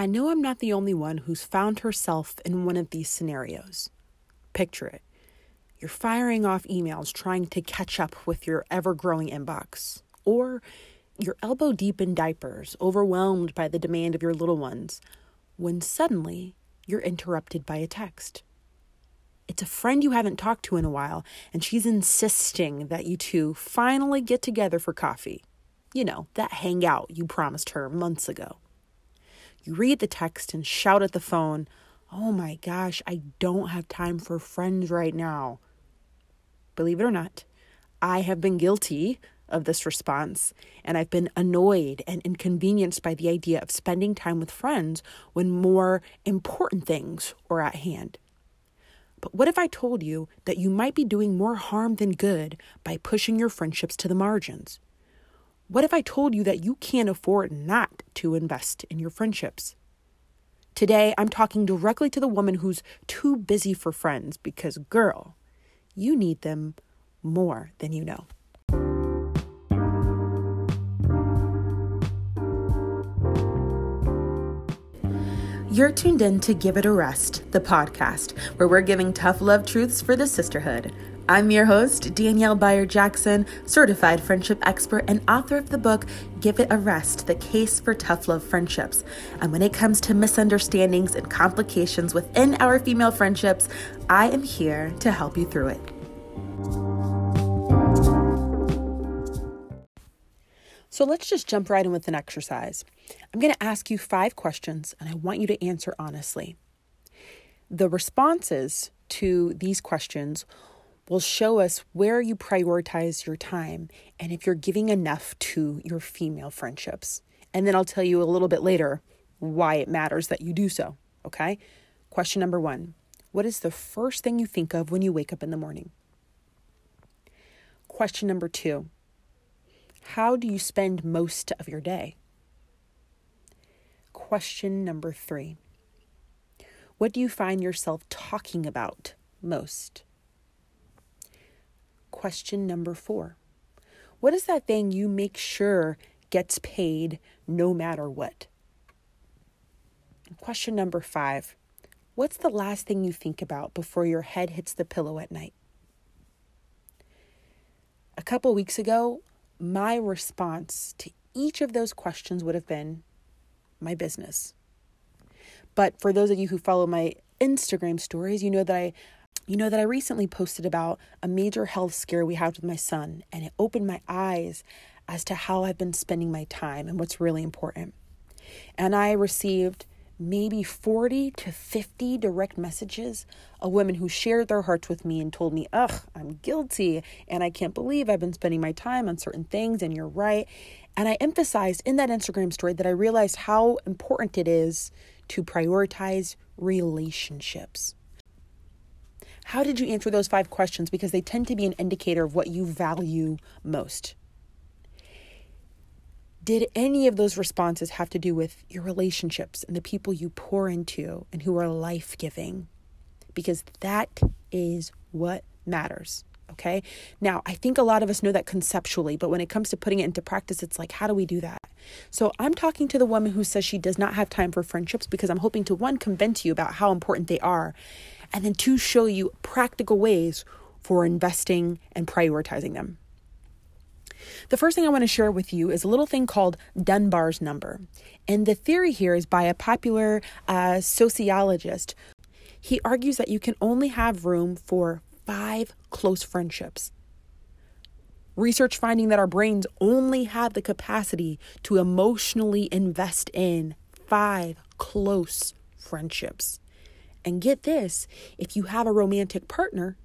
I know I'm not the only one who's found herself in one of these scenarios. Picture it. You're firing off emails trying to catch up with your ever growing inbox, or you're elbow deep in diapers, overwhelmed by the demand of your little ones, when suddenly you're interrupted by a text. It's a friend you haven't talked to in a while, and she's insisting that you two finally get together for coffee. You know, that hangout you promised her months ago. You read the text and shout at the phone, Oh my gosh, I don't have time for friends right now. Believe it or not, I have been guilty of this response, and I've been annoyed and inconvenienced by the idea of spending time with friends when more important things are at hand. But what if I told you that you might be doing more harm than good by pushing your friendships to the margins? What if I told you that you can't afford not to invest in your friendships? Today, I'm talking directly to the woman who's too busy for friends because, girl, you need them more than you know. You're tuned in to Give It a Rest, the podcast, where we're giving tough love truths for the sisterhood. I'm your host, Danielle Bayard Jackson, certified friendship expert and author of the book Give It a Rest The Case for Tough Love Friendships. And when it comes to misunderstandings and complications within our female friendships, I am here to help you through it. So let's just jump right in with an exercise. I'm going to ask you five questions and I want you to answer honestly. The responses to these questions will show us where you prioritize your time and if you're giving enough to your female friendships. And then I'll tell you a little bit later why it matters that you do so. Okay? Question number one What is the first thing you think of when you wake up in the morning? Question number two How do you spend most of your day? Question number three What do you find yourself talking about most? Question number four What is that thing you make sure gets paid no matter what? question number five What's the last thing you think about before your head hits the pillow at night? A couple weeks ago, my response to each of those questions would have been my business. But for those of you who follow my Instagram stories, you know that I you know that I recently posted about a major health scare we had with my son, and it opened my eyes as to how I've been spending my time and what's really important. And I received maybe 40 to 50 direct messages of women who shared their hearts with me and told me, ugh, I'm guilty and I can't believe I've been spending my time on certain things and you're right. And I emphasized in that Instagram story that I realized how important it is to prioritize relationships. How did you answer those five questions? Because they tend to be an indicator of what you value most. Did any of those responses have to do with your relationships and the people you pour into and who are life giving? Because that is what matters. Okay. Now, I think a lot of us know that conceptually, but when it comes to putting it into practice, it's like, how do we do that? So I'm talking to the woman who says she does not have time for friendships because I'm hoping to one, convince you about how important they are and then two, show you practical ways for investing and prioritizing them. The first thing I want to share with you is a little thing called Dunbar's number. And the theory here is by a popular uh, sociologist. He argues that you can only have room for five close friendships. Research finding that our brains only have the capacity to emotionally invest in five close friendships. And get this if you have a romantic partner,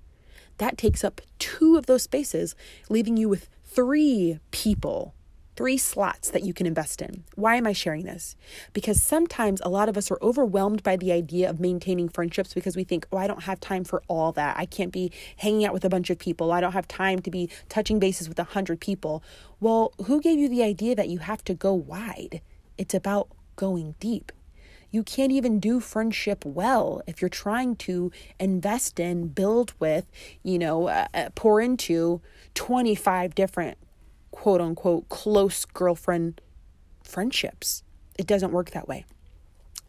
that takes up two of those spaces, leaving you with three people, three slots that you can invest in. Why am I sharing this? Because sometimes a lot of us are overwhelmed by the idea of maintaining friendships because we think, oh, I don't have time for all that. I can't be hanging out with a bunch of people. I don't have time to be touching bases with a hundred people. Well, who gave you the idea that you have to go wide? It's about going deep. You can't even do friendship well if you're trying to invest in, build with, you know, uh, uh pour into 25 different quote unquote close girlfriend friendships. It doesn't work that way.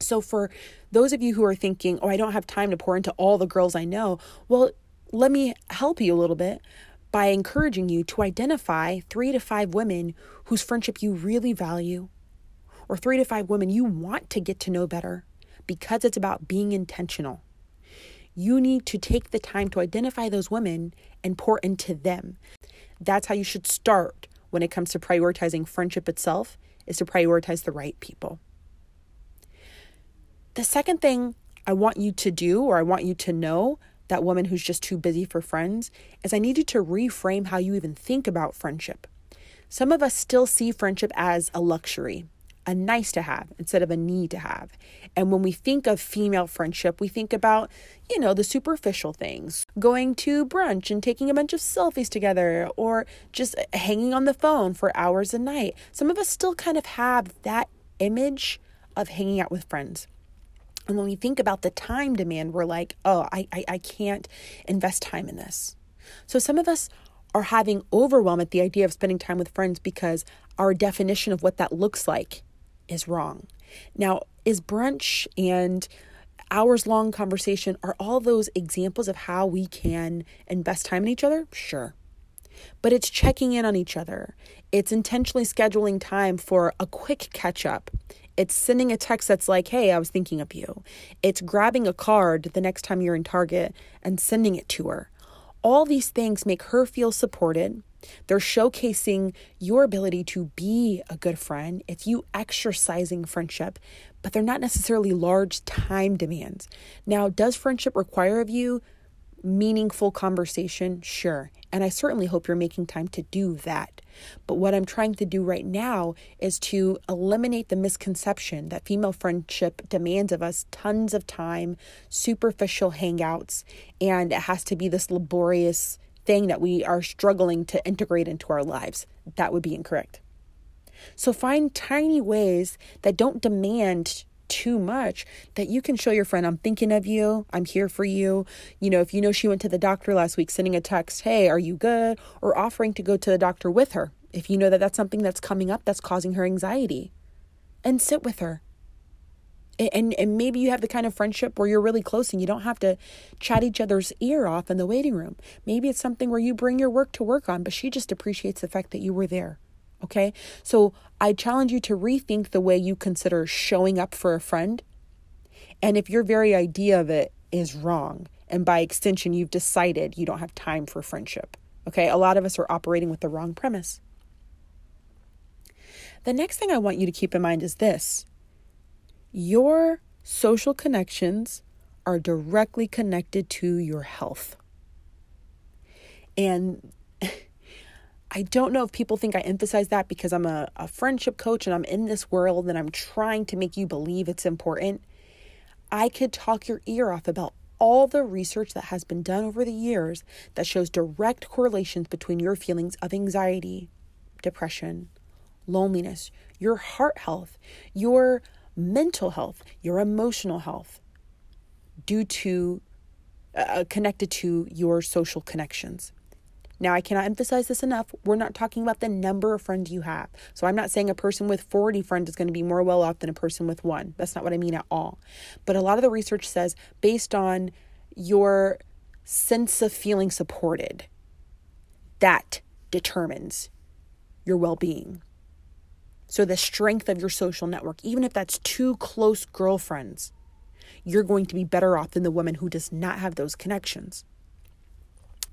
So, for those of you who are thinking, oh, I don't have time to pour into all the girls I know, well, let me help you a little bit by encouraging you to identify three to five women whose friendship you really value, or three to five women you want to get to know better because it's about being intentional. You need to take the time to identify those women and pour into them. That's how you should start when it comes to prioritizing friendship itself is to prioritize the right people. The second thing I want you to do, or I want you to know, that woman who's just too busy for friends, is I need you to reframe how you even think about friendship. Some of us still see friendship as a luxury, a nice to have instead of a need to have. And when we think of female friendship, we think about, you know, the superficial things going to brunch and taking a bunch of selfies together or just hanging on the phone for hours a night. Some of us still kind of have that image of hanging out with friends. And when we think about the time demand, we're like, oh, I, I, I can't invest time in this. So some of us are having overwhelm at the idea of spending time with friends because our definition of what that looks like is wrong. Now, is brunch and hours long conversation are all those examples of how we can invest time in each other? Sure. But it's checking in on each other. It's intentionally scheduling time for a quick catch up. It's sending a text that's like, hey, I was thinking of you. It's grabbing a card the next time you're in Target and sending it to her. All these things make her feel supported. They're showcasing your ability to be a good friend. It's you exercising friendship, but they're not necessarily large time demands. Now, does friendship require of you meaningful conversation? Sure. And I certainly hope you're making time to do that. But what I'm trying to do right now is to eliminate the misconception that female friendship demands of us tons of time, superficial hangouts, and it has to be this laborious thing that we are struggling to integrate into our lives. That would be incorrect. So find tiny ways that don't demand too much that you can show your friend, I'm thinking of you, I'm here for you. You know, if you know she went to the doctor last week, sending a text, hey, are you good? Or offering to go to the doctor with her. If you know that that's something that's coming up that's causing her anxiety, and sit with her. And, and maybe you have the kind of friendship where you're really close and you don't have to chat each other's ear off in the waiting room. Maybe it's something where you bring your work to work on, but she just appreciates the fact that you were there. Okay. So I challenge you to rethink the way you consider showing up for a friend. And if your very idea of it is wrong, and by extension, you've decided you don't have time for friendship. Okay. A lot of us are operating with the wrong premise. The next thing I want you to keep in mind is this your social connections are directly connected to your health. And I don't know if people think I emphasize that because I'm a, a friendship coach and I'm in this world and I'm trying to make you believe it's important. I could talk your ear off about all the research that has been done over the years that shows direct correlations between your feelings of anxiety, depression, loneliness, your heart health, your mental health, your emotional health, due to uh, connected to your social connections. Now, I cannot emphasize this enough. We're not talking about the number of friends you have. So, I'm not saying a person with 40 friends is going to be more well off than a person with one. That's not what I mean at all. But a lot of the research says based on your sense of feeling supported, that determines your well being. So, the strength of your social network, even if that's two close girlfriends, you're going to be better off than the woman who does not have those connections.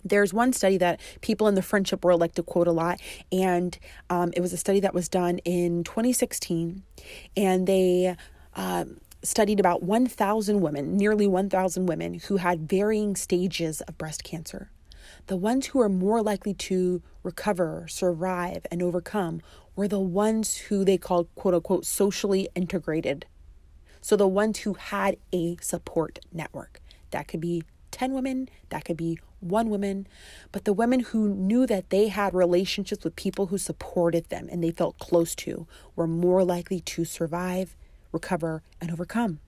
There's one study that people in the friendship world like to quote a lot, and um, it was a study that was done in 2016, and they um, studied about 1,000 women, nearly 1,000 women who had varying stages of breast cancer. The ones who are more likely to recover, survive, and overcome were the ones who they called quote unquote socially integrated. So the ones who had a support network. That could be 10 women, that could be one woman, but the women who knew that they had relationships with people who supported them and they felt close to were more likely to survive, recover, and overcome.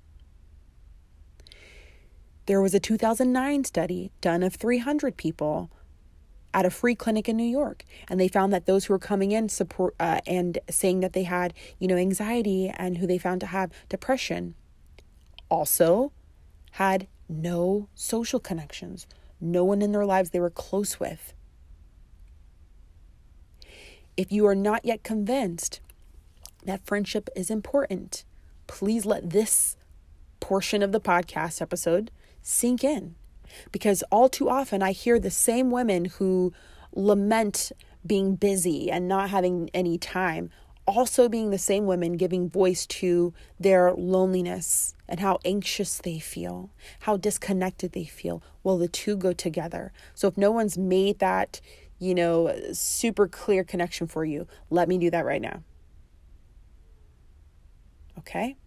There was a 2009 study done of 300 people at a free clinic in New York, and they found that those who were coming in support uh, and saying that they had, you know, anxiety and who they found to have depression also had no social connections, no one in their lives they were close with. If you are not yet convinced that friendship is important, please let this portion of the podcast episode sink in. Because all too often I hear the same women who lament being busy and not having any time also being the same women giving voice to their loneliness and how anxious they feel, how disconnected they feel. Well, the two go together. So if no one's made that, you know, super clear connection for you, let me do that right now. Okay?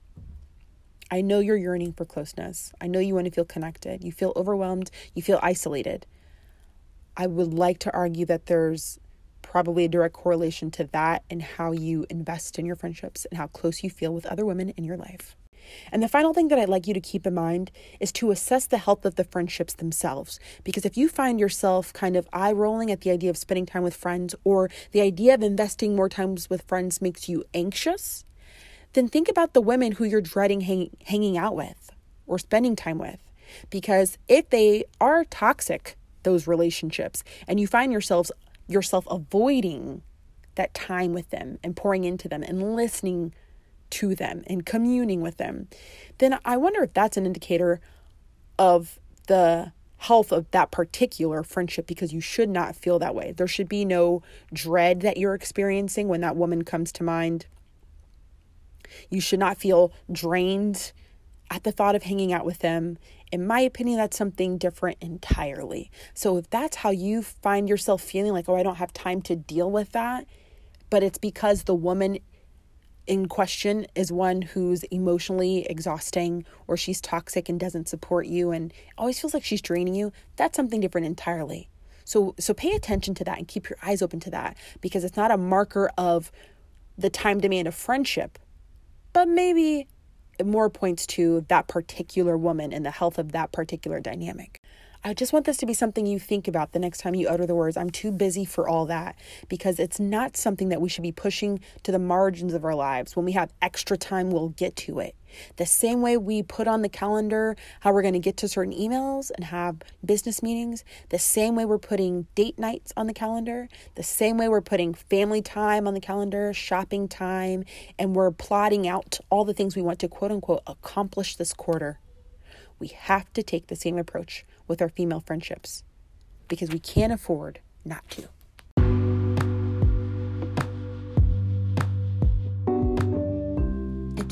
I know you're yearning for closeness. I know you want to feel connected. You feel overwhelmed. You feel isolated. I would like to argue that there's probably a direct correlation to that and how you invest in your friendships and how close you feel with other women in your life. And the final thing that I'd like you to keep in mind is to assess the health of the friendships themselves. Because if you find yourself kind of eye rolling at the idea of spending time with friends or the idea of investing more times with friends makes you anxious, then think about the women who you're dreading hang- hanging out with or spending time with. Because if they are toxic, those relationships, and you find yourselves yourself avoiding that time with them and pouring into them and listening to them and communing with them, then I wonder if that's an indicator of the health of that particular friendship because you should not feel that way. There should be no dread that you're experiencing when that woman comes to mind. You should not feel drained at the thought of hanging out with them. In my opinion, that's something different entirely. So if that's how you find yourself feeling like, oh, I don't have time to deal with that, but it's because the woman in question is one who's emotionally exhausting or she's toxic and doesn't support you and always feels like she's draining you, that's something different entirely. So so pay attention to that and keep your eyes open to that because it's not a marker of the time demand of friendship, but maybe more points to that particular woman and the health of that particular dynamic. I just want this to be something you think about the next time you utter the words, I'm too busy for all that, because it's not something that we should be pushing to the margins of our lives. When we have extra time, we'll get to it. The same way we put on the calendar how we're going to get to certain emails and have business meetings, the same way we're putting date nights on the calendar, the same way we're putting family time on the calendar, shopping time, and we're plotting out all the things we want to quote unquote accomplish this quarter. We have to take the same approach with our female friendships because we can't afford not to.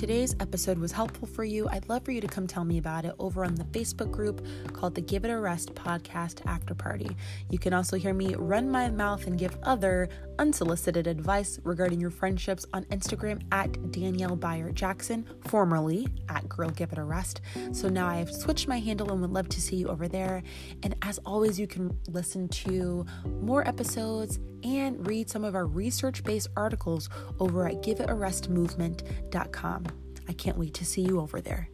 Today's episode was helpful for you, I'd love for you to come tell me about it over on the Facebook group called the Give It a Rest Podcast After Party. You can also hear me run my mouth and give other unsolicited advice regarding your friendships on Instagram at Danielle Bayard Jackson, formerly at Girl Give It a Rest. So now I have switched my handle and would love to see you over there. And as always, you can listen to more episodes and read some of our research based articles over at giveitaRestmovement.com. I can't wait to see you over there.